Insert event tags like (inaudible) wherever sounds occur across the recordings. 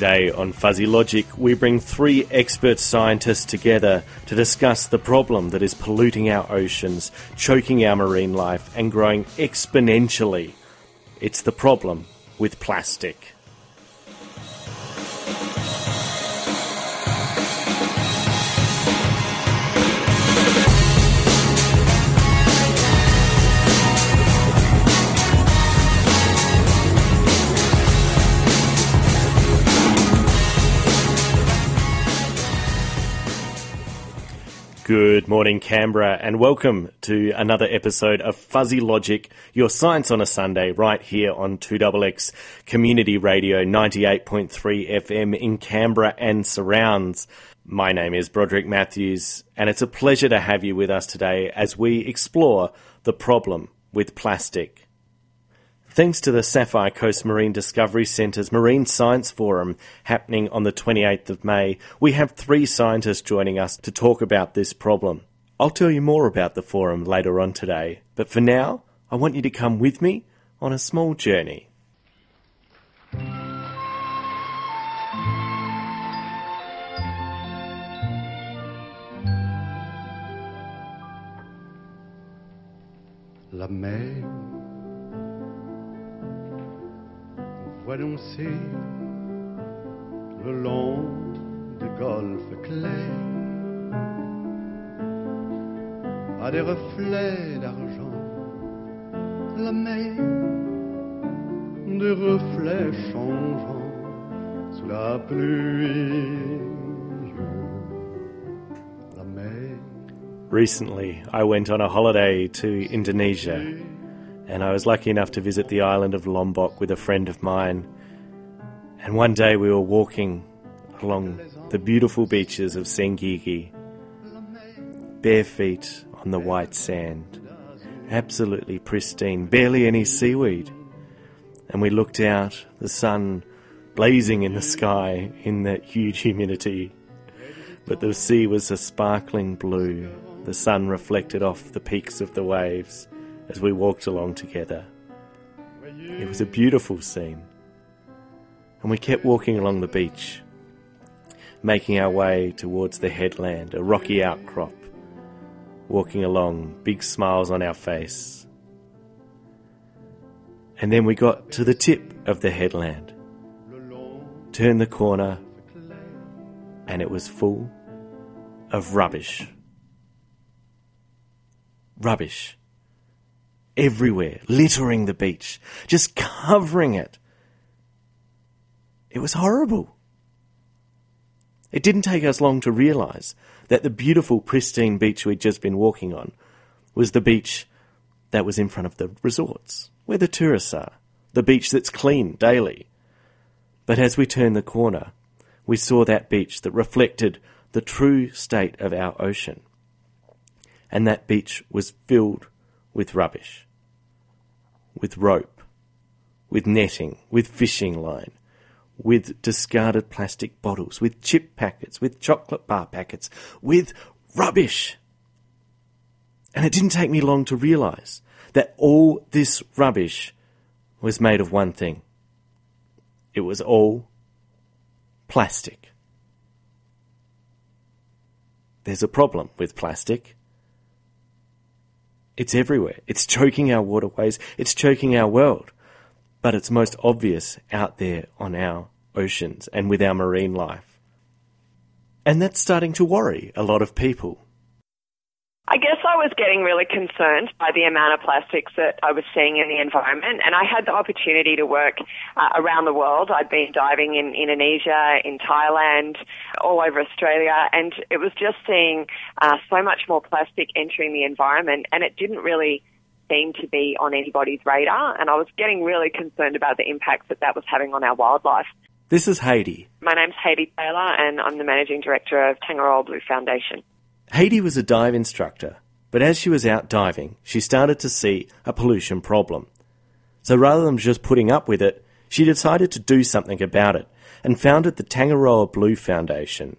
Today on Fuzzy Logic, we bring three expert scientists together to discuss the problem that is polluting our oceans, choking our marine life, and growing exponentially. It's the problem with plastic. Good morning, Canberra, and welcome to another episode of Fuzzy Logic, your science on a Sunday, right here on 2XX Community Radio 98.3 FM in Canberra and surrounds. My name is Broderick Matthews, and it's a pleasure to have you with us today as we explore the problem with plastic. Thanks to the Sapphire Coast Marine Discovery Centre's Marine Science Forum happening on the 28th of May, we have three scientists joining us to talk about this problem. I'll tell you more about the forum later on today, but for now, I want you to come with me on a small journey. La mer le long à des reflets d'argent. La mer, des reflets changeants sous la pluie. Recently, I went on a holiday to Indonesia, and I was lucky enough to visit the island of Lombok with a friend of mine. And one day we were walking along the beautiful beaches of Senggigi, bare feet on the white sand, absolutely pristine, barely any seaweed. And we looked out, the sun blazing in the sky in that huge humidity. But the sea was a sparkling blue, the sun reflected off the peaks of the waves as we walked along together. It was a beautiful scene. And we kept walking along the beach, making our way towards the headland, a rocky outcrop, walking along, big smiles on our face. And then we got to the tip of the headland, turned the corner, and it was full of rubbish. Rubbish. Everywhere, littering the beach, just covering it. It was horrible. It didn't take us long to realise that the beautiful, pristine beach we'd just been walking on was the beach that was in front of the resorts, where the tourists are, the beach that's clean daily. But as we turned the corner, we saw that beach that reflected the true state of our ocean. And that beach was filled with rubbish, with rope, with netting, with fishing line, with discarded plastic bottles, with chip packets, with chocolate bar packets, with rubbish. And it didn't take me long to realise that all this rubbish was made of one thing. It was all plastic. There's a problem with plastic. It's everywhere. It's choking our waterways. It's choking our world. But it's most obvious out there on our oceans and with our marine life. And that's starting to worry a lot of people. I guess I was getting really concerned by the amount of plastics that I was seeing in the environment, and I had the opportunity to work uh, around the world. I'd been diving in Indonesia, in Thailand, all over Australia, and it was just seeing uh, so much more plastic entering the environment, and it didn't really seem to be on anybody's radar, and I was getting really concerned about the impacts that that was having on our wildlife. This is Heidi. My name's Heidi Taylor, and I'm the managing director of Tangaroa Blue Foundation. Heidi was a dive instructor, but as she was out diving, she started to see a pollution problem. So rather than just putting up with it, she decided to do something about it and founded the Tangaroa Blue Foundation,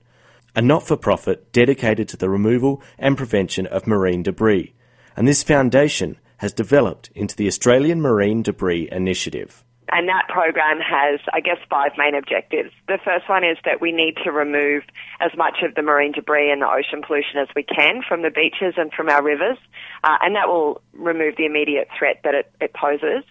a not for profit dedicated to the removal and prevention of marine debris. And this foundation has developed into the Australian Marine Debris Initiative. And that program has, I guess, five main objectives. The first one is that we need to remove as much of the marine debris and the ocean pollution as we can from the beaches and from our rivers, uh, and that will remove the immediate threat that it, it poses.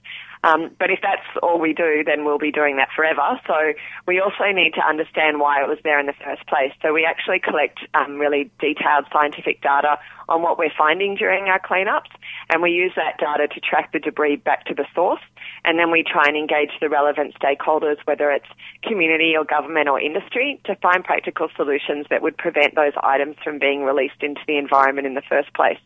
Um, but if that's all we do, then we'll be doing that forever. So we also need to understand why it was there in the first place. So we actually collect um, really detailed scientific data on what we're finding during our cleanups, and we use that data to track the debris back to the source, and then we try and engage the relevant stakeholders, whether it's community or government or industry, to find practical solutions that would prevent those items from being released into the environment in the first place.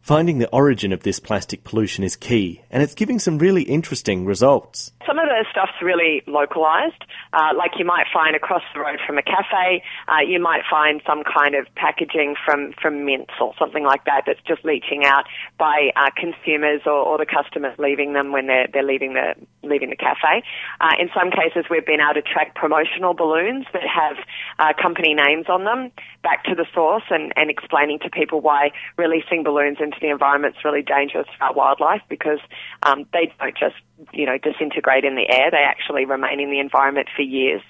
Finding the origin of this plastic pollution is key, and it's giving some really interesting results. Some of the stuff's really localised, uh, like you might find across the road from a cafe, uh, you might find some kind of packaging from, from mints or something like that that's just leaching out by uh, consumers or, or, the customers leaving them when they're, they're leaving the leaving the cafe. Uh, in some cases, we've been able to track promotional balloons that have uh, company names on them back to the source and, and explaining to people why releasing balloons into the environment is really dangerous for our wildlife because um, they don't just you know disintegrate in the air; they actually remain in the environment for years.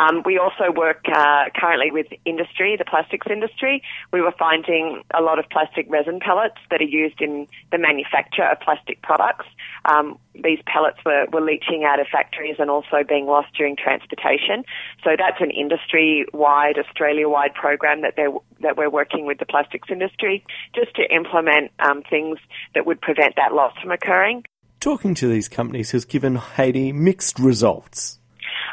Um, we also work uh, currently with industry, the plastics industry. We were finding a lot of plastic resin pellets that are used in the manufacture of plastic products. Um, these pellets were, were leaching out of factories and also being lost during transportation. So that's an industry-wide, Australia-wide program that they're that we're working with the plastics industry just to implement um, things that would prevent that loss from occurring. Talking to these companies has given Heidi mixed results.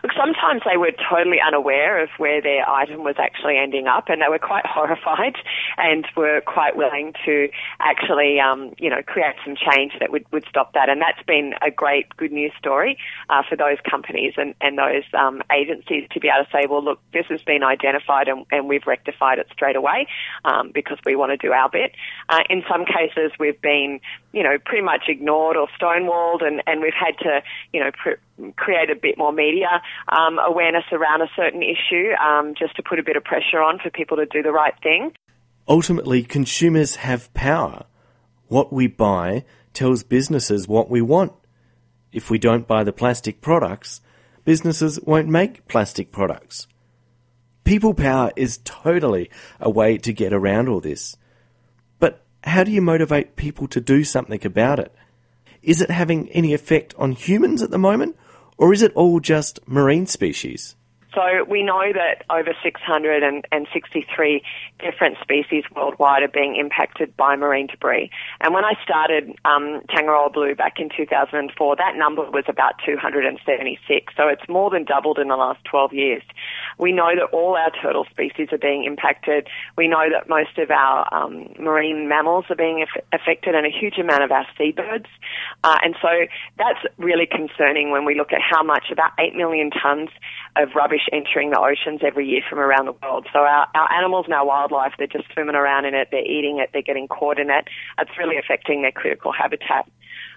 Look, sometimes they were totally unaware of where their item was actually ending up, and they were quite (laughs) horrified and were quite willing to actually, um, you know, create some change that would, would stop that. And that's been a great good news story uh, for those companies and, and those um, agencies to be able to say, well, look, this has been identified and, and we've rectified it straight away um, because we want to do our bit. Uh, in some cases, we've been, you know, pretty much ignored or stonewalled, and, and we've had to, you know, pr- create a bit more media um, awareness around a certain issue um, just to put a bit of pressure on for people to do the right thing. Ultimately, consumers have power. What we buy tells businesses what we want. If we don't buy the plastic products, businesses won't make plastic products. People power is totally a way to get around all this. How do you motivate people to do something about it? Is it having any effect on humans at the moment, or is it all just marine species? So we know that over 663 different species worldwide are being impacted by marine debris. And when I started um, Tangaroa Blue back in 2004, that number was about 276. So it's more than doubled in the last 12 years. We know that all our turtle species are being impacted. We know that most of our um, marine mammals are being aff- affected and a huge amount of our seabirds. Uh, and so that's really concerning when we look at how much, about 8 million tonnes of rubbish entering the oceans every year from around the world. So our, our animals and our wildlife, they're just swimming around in it, they're eating it, they're getting caught in it. It's really affecting their critical habitat.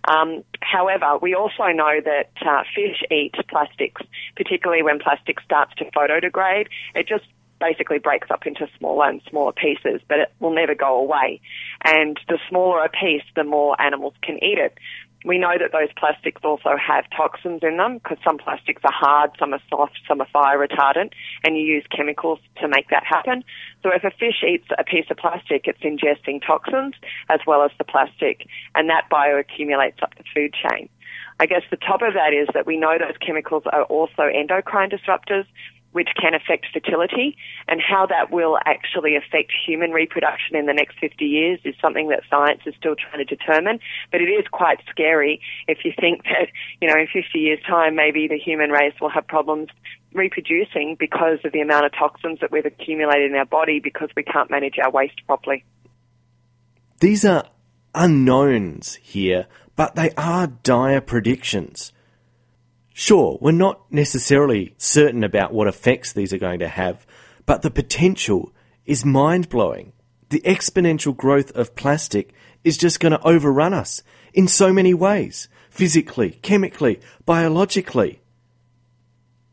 Um, however, we also know that uh, fish eat plastics, particularly when plastic starts to photodegrade. It just basically breaks up into smaller and smaller pieces, but it will never go away. And the smaller a piece, the more animals can eat it. We know that those plastics also have toxins in them because some plastics are hard, some are soft, some are fire retardant, and you use chemicals to make that happen. So if a fish eats a piece of plastic, it's ingesting toxins as well as the plastic, and that bioaccumulates up the food chain. I guess the top of that is that we know those chemicals are also endocrine disruptors, which can affect fertility and how that will actually affect human reproduction in the next 50 years is something that science is still trying to determine. But it is quite scary if you think (laughs) that, you know, in 50 years time, maybe the human race will have problems reproducing because of the amount of toxins that we've accumulated in our body because we can't manage our waste properly. These are unknowns here, but they are dire predictions. Sure, we're not necessarily certain about what effects these are going to have, but the potential is mind blowing. The exponential growth of plastic is just going to overrun us in so many ways physically, chemically, biologically.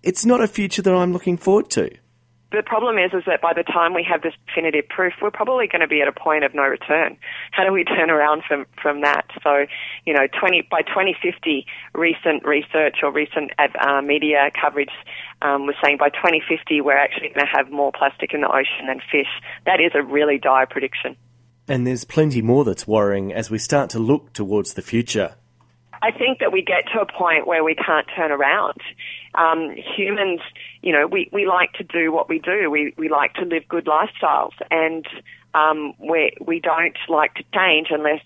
It's not a future that I'm looking forward to. The problem is, is that by the time we have this definitive proof, we're probably going to be at a point of no return. How do we turn around from from that? So, you know, 20 by 2050, recent research or recent uh, media coverage um, was saying by 2050 we're actually going to have more plastic in the ocean than fish. That is a really dire prediction. And there's plenty more that's worrying as we start to look towards the future. I think that we get to a point where we can't turn around. Um, humans, you know, we, we like to do what we do. We, we like to live good lifestyles and um, we, we don't like to change unless,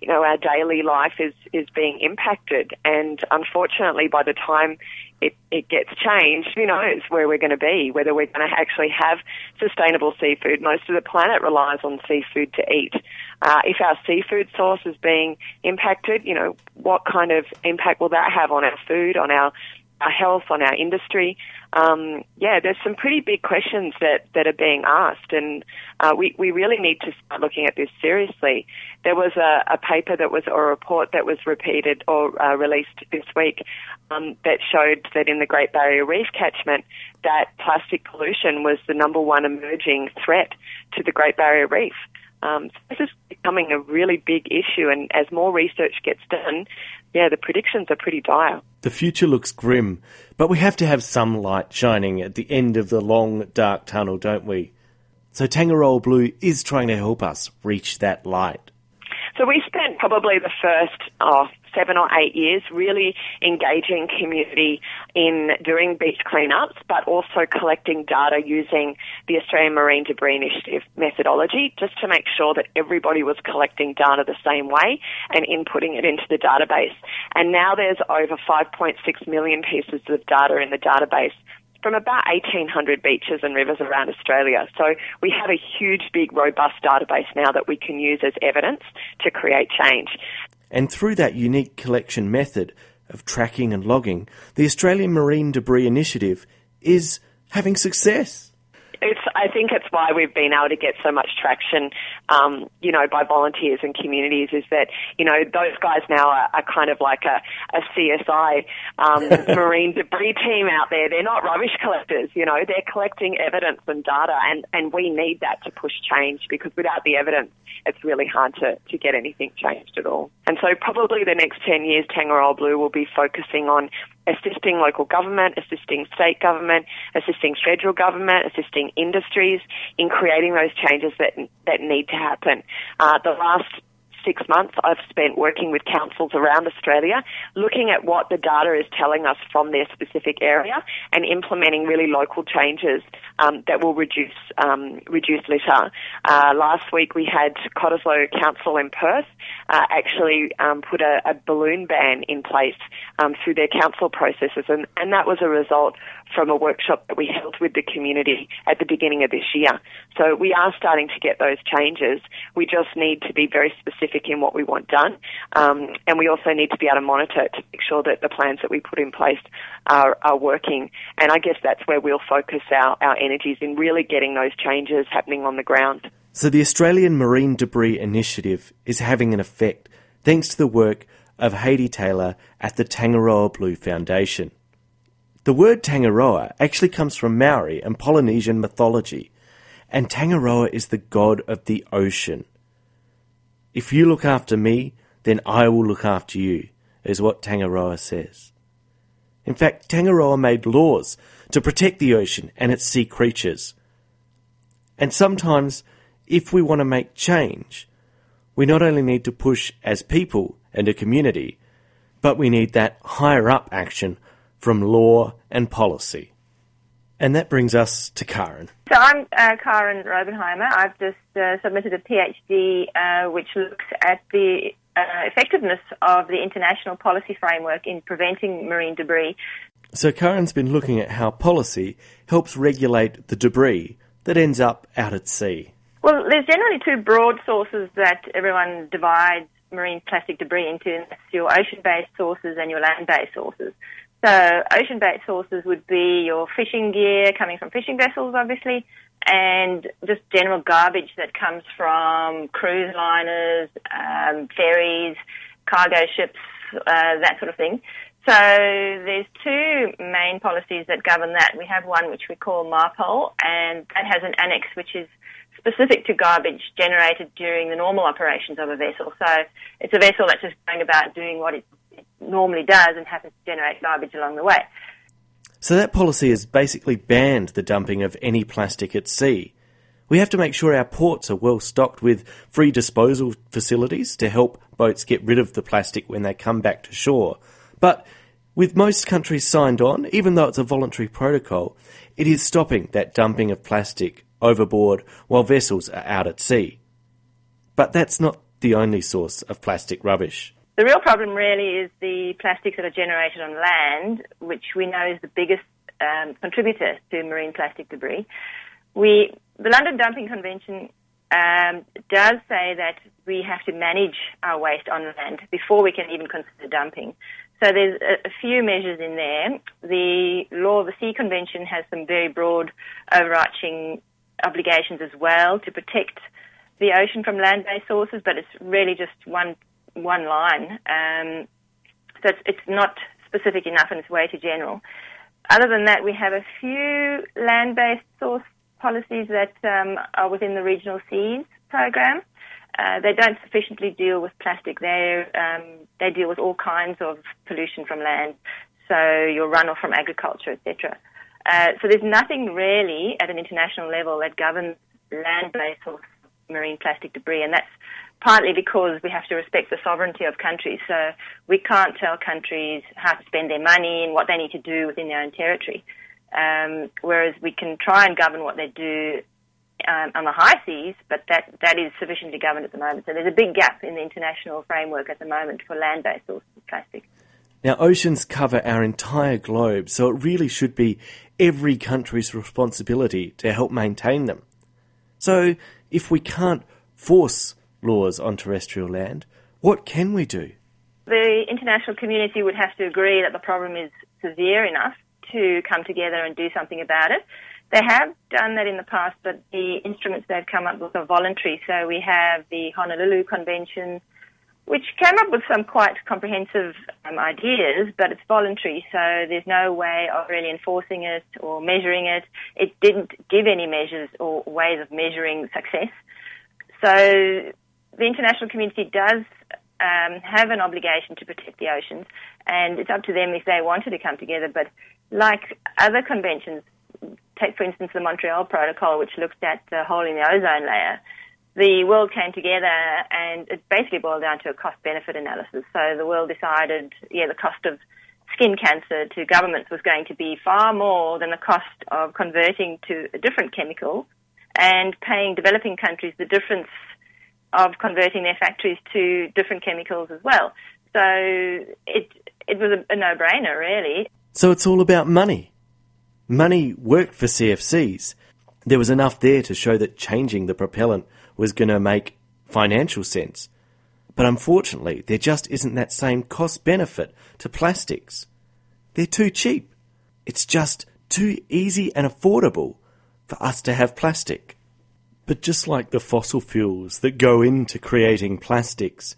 you know, our daily life is, is being impacted. And unfortunately, by the time it, it gets changed, who knows where we're going to be, whether we're going to actually have sustainable seafood. Most of the planet relies on seafood to eat. Uh, if our seafood source is being impacted, you know, what kind of impact will that have on our food, on our, our health, on our industry? Um, yeah, there's some pretty big questions that, that are being asked, and uh, we, we really need to start looking at this seriously. There was a, a paper that was, or a report that was repeated or uh, released this week um, that showed that in the Great Barrier Reef catchment, that plastic pollution was the number one emerging threat to the Great Barrier Reef. Um, so this is becoming a really big issue, and as more research gets done, yeah, the predictions are pretty dire. The future looks grim, but we have to have some light shining at the end of the long, dark tunnel, don't we? So Tangaroa Blue is trying to help us reach that light. So we spent probably the first oh, seven or eight years really engaging community in doing beach cleanups, but also collecting data using the Australian Marine Debris Initiative methodology just to make sure that everybody was collecting data the same way and inputting it into the database. And now there's over 5.6 million pieces of data in the database from about 1,800 beaches and rivers around Australia. So we have a huge, big, robust database now that we can use as evidence to create change. And through that unique collection method of tracking and logging, the Australian Marine Debris Initiative is having success. It's, I think it's why we've been able to get so much traction, um, you know, by volunteers and communities is that, you know, those guys now are, are kind of like a, a CSI um, (laughs) marine debris team out there. They're not rubbish collectors, you know, they're collecting evidence and data and, and we need that to push change because without the evidence, it's really hard to, to get anything changed at all. And so probably the next 10 years, Tangaroa Blue will be focusing on assisting local government, assisting state government, assisting federal government, assisting industries in creating those changes that that need to happen. Uh, the last six months I've spent working with councils around Australia, looking at what the data is telling us from their specific area and implementing really local changes um, that will reduce um, reduce litter. Uh, last week we had Cottesloe Council in Perth uh, actually um, put a, a, balloon ban in place um, through their council processes, and, and that was a result from a workshop that we held with the community at the beginning of this year. So we are starting to get those changes. We just need to be very specific in what we want done, um, and we also need to be able to monitor it to make sure that the plans that we put in place are, are working. And I guess that's where we'll focus our, our energies in really getting those changes happening on the ground. So the Australian Marine Debris Initiative is having an effect thanks to the work of Heidi Taylor at the Tangaroa Blue Foundation. The word Tangaroa actually comes from Maori and Polynesian mythology, and Tangaroa is the god of the ocean. If you look after me, then I will look after you, is what Tangaroa says. In fact, Tangaroa made laws to protect the ocean and its sea creatures. And sometimes, if we want to make change, we not only need to push as people and a community, but we need that higher up action from law and policy. And that brings us to Karen. So I'm uh, Karen Raubenheimer. I've just uh, submitted a PhD uh, which looks at the uh, effectiveness of the international policy framework in preventing marine debris. So Karen's been looking at how policy helps regulate the debris that ends up out at sea. Well, there's generally two broad sources that everyone divides marine plastic debris into. That's your ocean-based sources and your land-based sources. So ocean-based sources would be your fishing gear coming from fishing vessels, obviously, and just general garbage that comes from cruise liners, um, ferries, cargo ships, uh, that sort of thing. So there's two main policies that govern that. We have one which we call MARPOL, and that has an annex which is specific to garbage generated during the normal operations of a vessel. So it's a vessel that's just going about doing what it, it normally does and happens to generate garbage along the way. So that policy has basically banned the dumping of any plastic at sea. We have to make sure our ports are well stocked with free disposal facilities to help boats get rid of the plastic when they come back to shore. But with most countries signed on, even though it's a voluntary protocol, it is stopping that dumping of plastic overboard while vessels are out at sea. But that's not the only source of plastic rubbish. The real problem really is the plastics that are generated on land, which we know is the biggest um, contributor to marine plastic debris. We, the London Dumping Convention um, does say that we have to manage our waste on land before we can even consider dumping. So there's a, a, few measures in there. The Law of the Sea Convention has some very broad overarching obligations as well to protect the ocean from land-based sources, but it's really just one one line. Um, so it's, it's not specific enough and it's way too general. Other than that, we have a few land-based source policies that um, are within the Regional Seas program. Uh, they don't sufficiently deal with plastic. They um, they deal with all kinds of pollution from land, so your runoff from agriculture, etc. Uh, so there's nothing really at an international level that governs land-based or marine plastic debris, and that's partly because we have to respect the sovereignty of countries. So we can't tell countries how to spend their money and what they need to do within their own territory. Um, whereas we can try and govern what they do um, on the high seas, but that, that is sufficiently governed at the moment. So there's a big gap in the international framework at the moment for land-based sources of plastic. Now, oceans cover our entire globe, so it really should be every country's responsibility to help maintain them. So, if we can't force laws on terrestrial land, what can we do? The international community would have to agree that the problem is severe enough to come together and do something about it. They have done that in the past, but the instruments they've come up with are voluntary. So we have the Honolulu Convention, which came up with some quite comprehensive um, ideas, but it's voluntary, so there's no way of really enforcing it or measuring it. It didn't give any measures or ways of measuring success. So the international community does um, have an obligation to protect the oceans, and it's up to them if they wanted to come together. But like other conventions, take for instance the Montreal Protocol, which looked at the hole in the ozone layer the world came together and it basically boiled down to a cost benefit analysis. So the world decided, yeah, the cost of skin cancer to governments was going to be far more than the cost of converting to a different chemical and paying developing countries the difference of converting their factories to different chemicals as well. So it it was a, a no-brainer, really. So it's all about money. Money worked for CFCs. There was enough there to show that changing the propellant was going to make financial sense. But unfortunately, there just isn't that same cost benefit to plastics. They're too cheap. It's just too easy and affordable for us to have plastic. But just like the fossil fuels that go into creating plastics,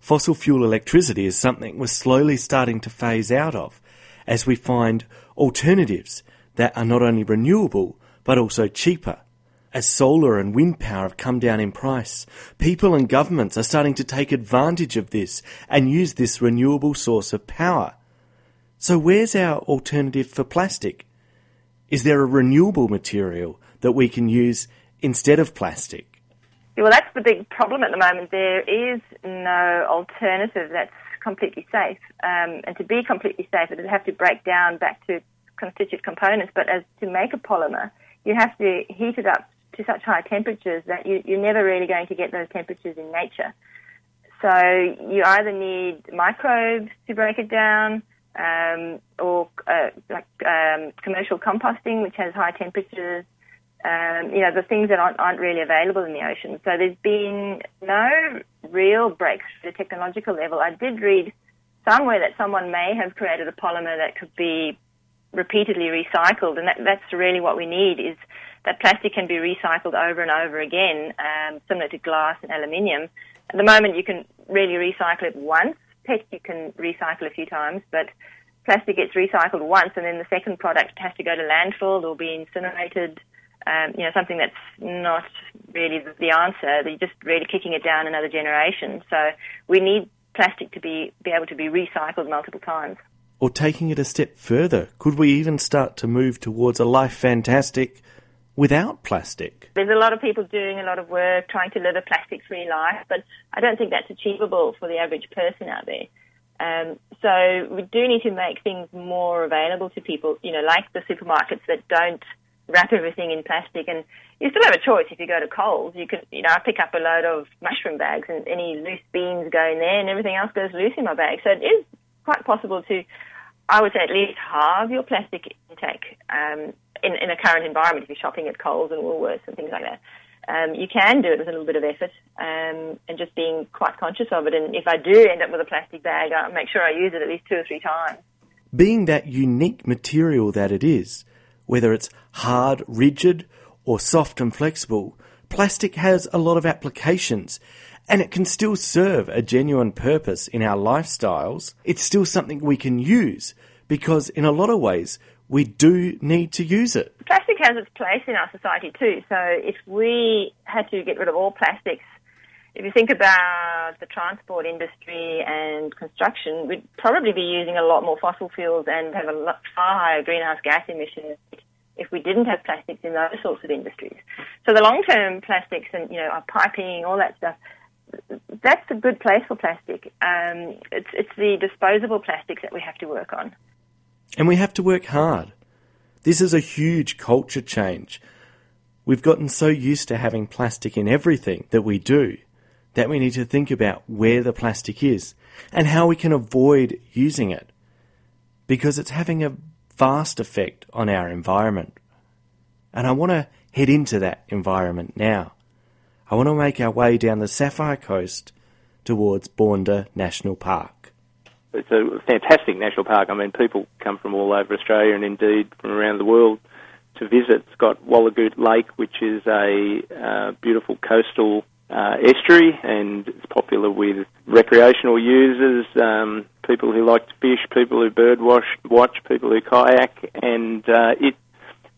fossil fuel electricity is something we're slowly starting to phase out of as we find alternatives that are not only renewable but also cheaper as solar and wind power have come down in price, people and governments are starting to take advantage of this and use this renewable source of power. So where's our alternative for plastic? Is there a renewable material that we can use instead of plastic? Well, that's the big problem at the moment. There is no alternative that's completely safe. Um, and to be completely safe, it would have to break down back to constituent components. But as to make a polymer, you have to heat it up to such high temperatures that you, you're never really going to get those temperatures in nature. So you either need microbes to break it down, um, or uh, like um, commercial composting, which has high temperatures. Um, you know, the things that aren't, aren't really available in the ocean. So there's been no real breakthrough at the technological level. I did read somewhere that someone may have created a polymer that could be repeatedly recycled, and that, that's really what we need is that plastic can be recycled over and over again, um, similar to glass and aluminium. At the moment, you can really recycle it once, PET you can recycle a few times, but plastic gets recycled once and then the second product has to go to landfill or be incinerated. Um, you know, something that's not really the answer. They're just really kicking it down another generation. So we need plastic to be, be able to be recycled multiple times. Or taking it a step further, could we even start to move towards a life fantastic without plastic? There's a lot of people doing a lot of work trying to live a plastic free life, but I don't think that's achievable for the average person out there. Um, so we do need to make things more available to people, you know, like the supermarkets that don't wrap everything in plastic. And you still have a choice if you go to Coles. You can, you know, I pick up a load of mushroom bags and any loose beans go in there and everything else goes loose in my bag. So it is quite possible to, I would say, at least halve your plastic intake um, in, in a current environment if you're shopping at Coles and Woolworths and things like that um, you can do it with a little bit of effort um, and just being quite conscious of it. And if I do end up with a plastic bag, I make sure I use it at least two or three times. Being that unique material that it is, whether it's hard, rigid, or soft and flexible, plastic has a lot of applications and it can still serve a genuine purpose in our lifestyles. It's still something we can use because, in a lot of ways, we do need to use it. Plastic has its place in our society too. So if we had to get rid of all plastics, if you think about the transport industry and construction, we'd probably be using a lot more fossil fuels and have a lot, far higher greenhouse gas emissions if we didn't have plastics in those sorts of industries. So the long-term plastics and you know our piping, all that stuff, that's a good place for plastic. Um, it's it's the disposable plastics that we have to work on. And we have to work hard. This is a huge culture change. We've gotten so used to having plastic in everything that we do that we need to think about where the plastic is and how we can avoid using it because it's having a vast effect on our environment. And I want to head into that environment now. I want to make our way down the Sapphire Coast towards Bournda National Park it's a fantastic national park. I mean, people come from all over Australia and indeed from around the world to visit. It's got Wallagoot Lake, which is a uh, beautiful coastal uh, estuary, and it's popular with recreational users, um, people who like to fish, people who bird watch, watch people who kayak, and uh, it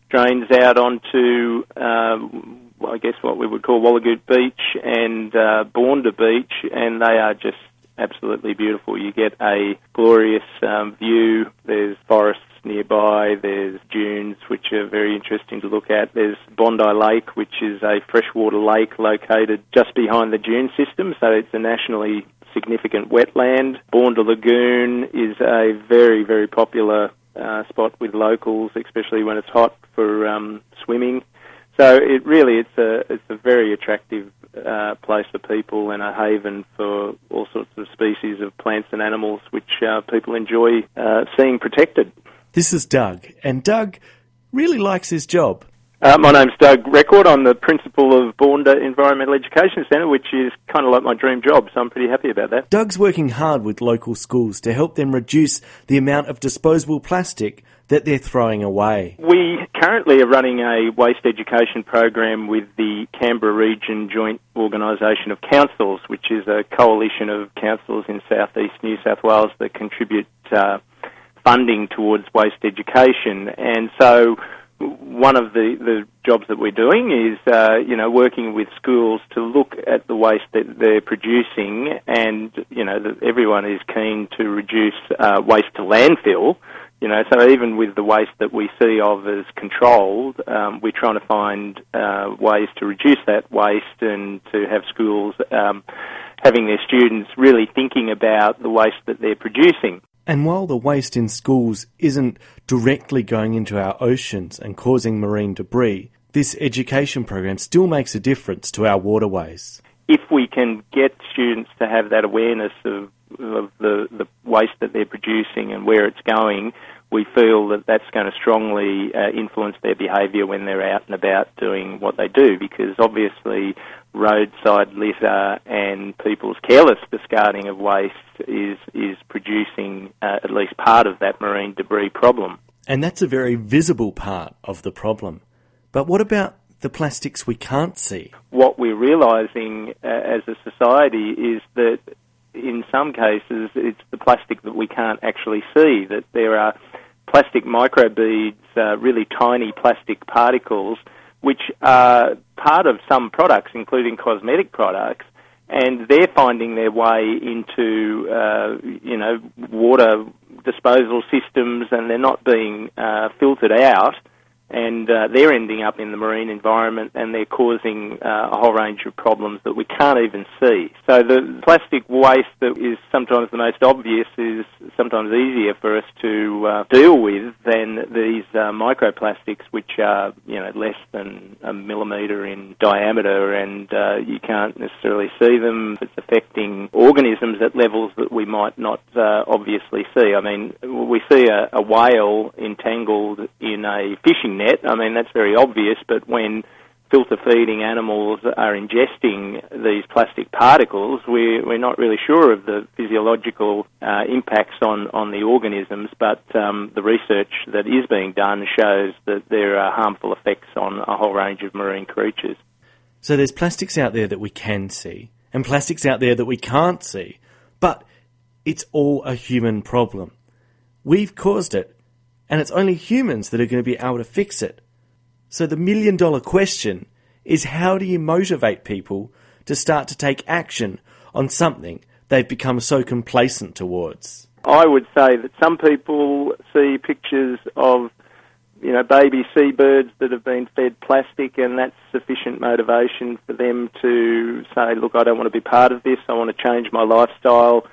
drains out onto, um, I guess, what we would call Wallagoot Beach and uh, Bournda Beach, and they are just absolutely beautiful. You get a glorious um, view. There's forests nearby. There's dunes, which are very interesting to look at. There's Bondi Lake, which is a freshwater lake located just behind the dune system, so it's a nationally significant wetland. Bournda Lagoon is a very, very popular uh, spot with locals, especially when it's hot for um, swimming. So it really it's a it's a very attractive uh, place for people and a haven for all sorts of species of plants and animals which uh, people enjoy uh, seeing protected. This is Doug, and Doug really likes his job. Uh, my name's Doug Record. I'm the principal of Bournda Environmental Education Centre, which is kind of like my dream job, so I'm pretty happy about that. Doug's working hard with local schools to help them reduce the amount of disposable plastic that they're throwing away. We currently are running a waste education program with the Canberra Region Joint Organisation of Councils, which is a coalition of councils in southeast New South Wales that contribute uh, funding towards waste education. And so one of the, the jobs that we're doing is, uh, you know, working with schools to look at the waste that they're producing, and you know, everyone is keen to reduce uh, waste to landfill. You know, so even with the waste that we see of as controlled, um, we're trying to find uh, ways to reduce that waste and to have schools um, having their students really thinking about the waste that they're producing. And while the waste in schools isn't directly going into our oceans and causing marine debris, this education program still makes a difference to our waterways. If we can get students to have that awareness of, of the, the waste that they're producing and where it's going, we feel that that's going to strongly uh, influence their behaviour when they're out and about doing what they do because obviously roadside litter and people's careless discarding of waste is is producing uh, at least part of that marine debris problem. And that's a very visible part of the problem. But what about the plastics we can't see? What we're realising uh, as a society is that in some cases it's the plastic that we can't actually see, that there are plastic microbeads, uh, really tiny plastic particles, which are part of some products, including cosmetic products, and they're finding their way into, uh, you know, water disposal systems and they're not being uh, filtered out and uh, they're ending up in the marine environment and they're causing uh, a whole range of problems that we can't even see. So the plastic waste that is sometimes the most obvious is sometimes easier for us to uh, deal with than these uh, microplastics, which are you know less than a millimetre in diameter, and uh, you can't necessarily see them. It's affecting organisms at levels that we might not uh, obviously see. I mean, we see a, a whale entangled in a fishing net. I mean, that's very obvious, but when filter feeding animals are ingesting these plastic particles, we're, we're not really sure of the physiological uh, impacts on, on the organisms, but um, the research that is being done shows that there are harmful effects on a whole range of marine creatures. So there's plastics out there that we can see, and plastics out there that we can't see, but it's all a human problem. We've caused it, and it's only humans that are going to be able to fix it. So the million dollar question is how do you motivate people to start to take action on something they've become so complacent towards? I would say that some people see pictures of you know baby seabirds that have been fed plastic and that's sufficient motivation for them to say look I don't want to be part of this I want to change my lifestyle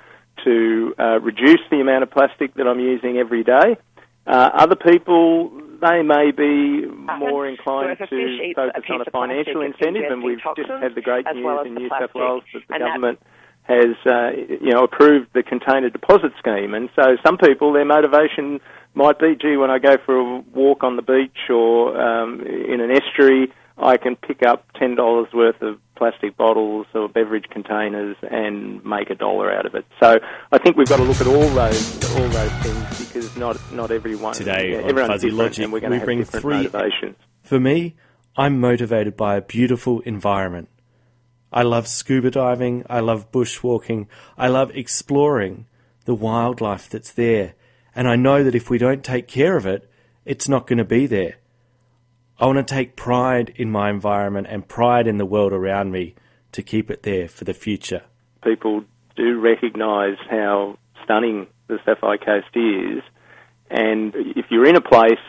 to uh, reduce the amount of plastic that I'm using every day uh, other people, they may be more inclined to focus on a financial incentive, and we've just had the great news well in New plastic. South Wales that the And that- government has, uh, you know, approved the container deposit scheme. And so some people, their motivation might be, gee, when I go for a walk on the beach or um, in an estuary, I can pick up ten dollars worth of plastic bottles or beverage containers and make a dollar out of it. So I think we've got to look at all those all those things because not not everyone Today yeah, on everyone's Fuzzy Logic, we're going we to have bring different three- motivations. For me, I'm motivated by a beautiful environment. I love scuba diving, I love bushwalking, I love exploring the wildlife that's there. And I know that if we don't take care of it, it's not going to be there. I want to take pride in my environment and pride in the world around me to keep it there for the future. people do recognise how stunning the Sapphire Coast is, and if you're in a place,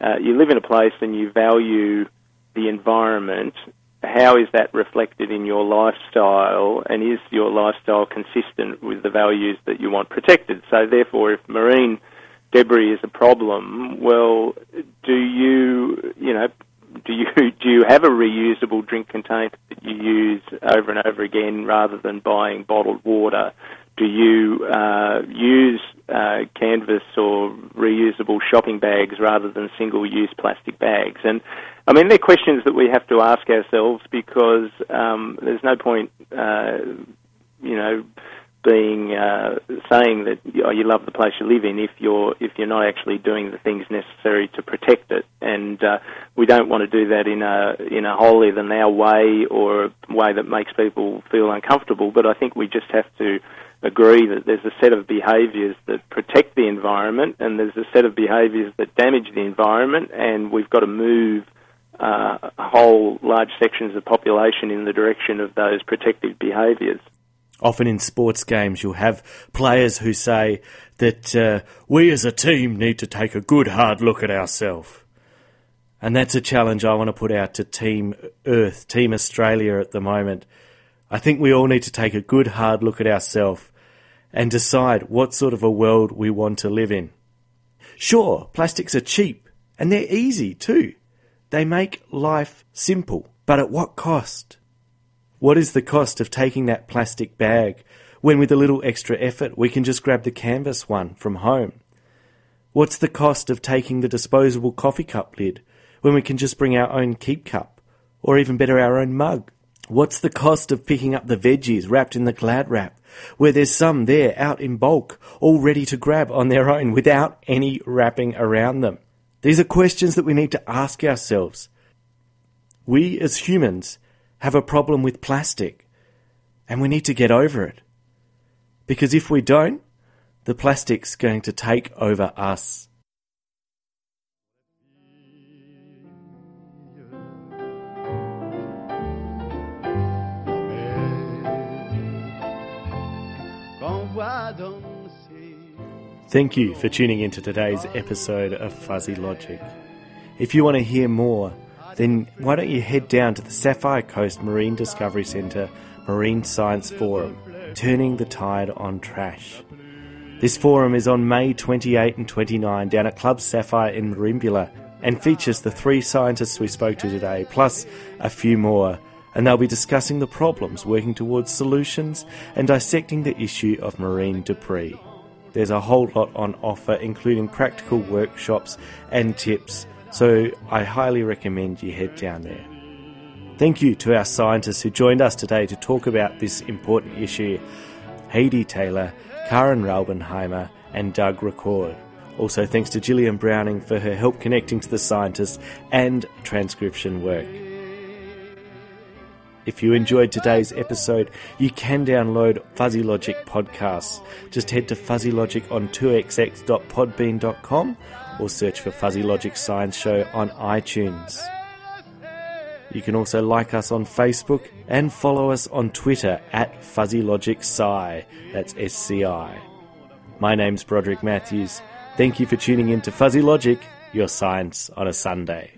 uh, you live in a place and you value the environment, how is that reflected in your lifestyle, and is your lifestyle consistent with the values that you want protected? So, therefore, if marine debris is a problem, well, do you, you know, do you (laughs) do you have a reusable drink container that you use over and over again rather than buying bottled water? Do you uh, use uh, canvas or reusable shopping bags rather than single-use plastic bags? And I mean, they're questions that we have to ask ourselves because um, there's no point, uh, you know, being uh, saying that oh, you love the place you live in if you're if you're not actually doing the things necessary to protect it, and uh, we don't want to do that in a in a holier than thou way or a way that makes people feel uncomfortable. But I think we just have to agree that there's a set of behaviours that protect the environment, and there's a set of behaviours that damage the environment, and we've got to move. Uh, whole large sections of population in the direction of those protective behaviours. Often in sports games, you'll have players who say that uh, we as a team need to take a good hard look at ourselves. And that's a challenge I want to put out to Team Earth, Team Australia at the moment. I think we all need to take a good hard look at ourselves and decide what sort of a world we want to live in. Sure, plastics are cheap and they're easy too. They make life simple, but at what cost? What is the cost of taking that plastic bag when, with a little extra effort, we can just grab the canvas one from home? What's the cost of taking the disposable coffee cup lid when we can just bring our own keep cup, or even better, our own mug? What's the cost of picking up the veggies wrapped in the glad wrap, where there's some there out in bulk, all ready to grab on their own without any wrapping around them? These are questions that we need to ask ourselves. We as humans have a problem with plastic, and we need to get over it. Because if we don't, the plastic's going to take over us. Thank you for tuning in to today's episode of Fuzzy Logic. If you want to hear more, then why don't you head down to the Sapphire Coast Marine Discovery Centre Marine Science Forum, Turning the Tide on Trash. This forum is on May 28 and 29 down at Club Sapphire in Merimbula and features the three scientists we spoke to today, plus a few more, and they'll be discussing the problems, working towards solutions, and dissecting the issue of marine debris. There's a whole lot on offer, including practical workshops and tips, so I highly recommend you head down there. Thank you to our scientists who joined us today to talk about this important issue Heidi Taylor, Karen Raubenheimer, and Doug Record. Also, thanks to Gillian Browning for her help connecting to the scientists and transcription work. If you enjoyed today's episode, you can download Fuzzy Logic podcasts. Just head to Fuzzy Logic on 2xx.podbean.com or search for Fuzzy Logic Science Show on iTunes. You can also like us on Facebook and follow us on Twitter at Fuzzy Logic Sci. That's S C I. My name's Broderick Matthews. Thank you for tuning in to Fuzzy Logic, your science on a Sunday.